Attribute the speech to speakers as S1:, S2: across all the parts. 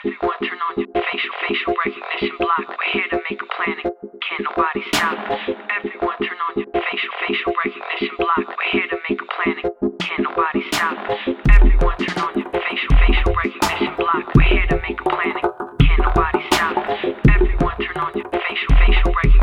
S1: Everyone turn on your facial, facial recognition block. We're here to make a planet. Can't nobody stop. Everyone turn on your facial, facial recognition block. We're here to make a planet. Can't nobody stop. Everyone turn on your facial, facial recognition block. We're here to make a planet. Can't nobody stop. Everyone turn on your facial, facial recognition.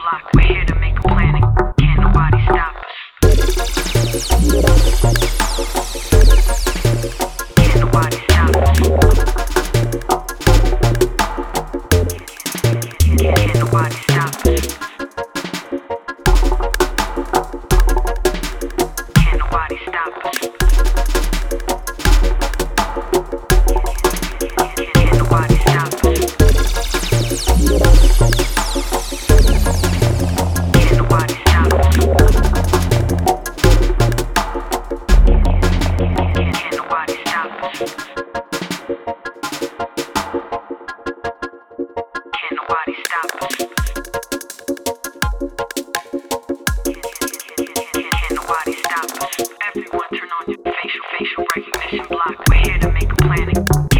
S1: Block. Everyone turn on your facial, facial recognition block. We're here to make a planet.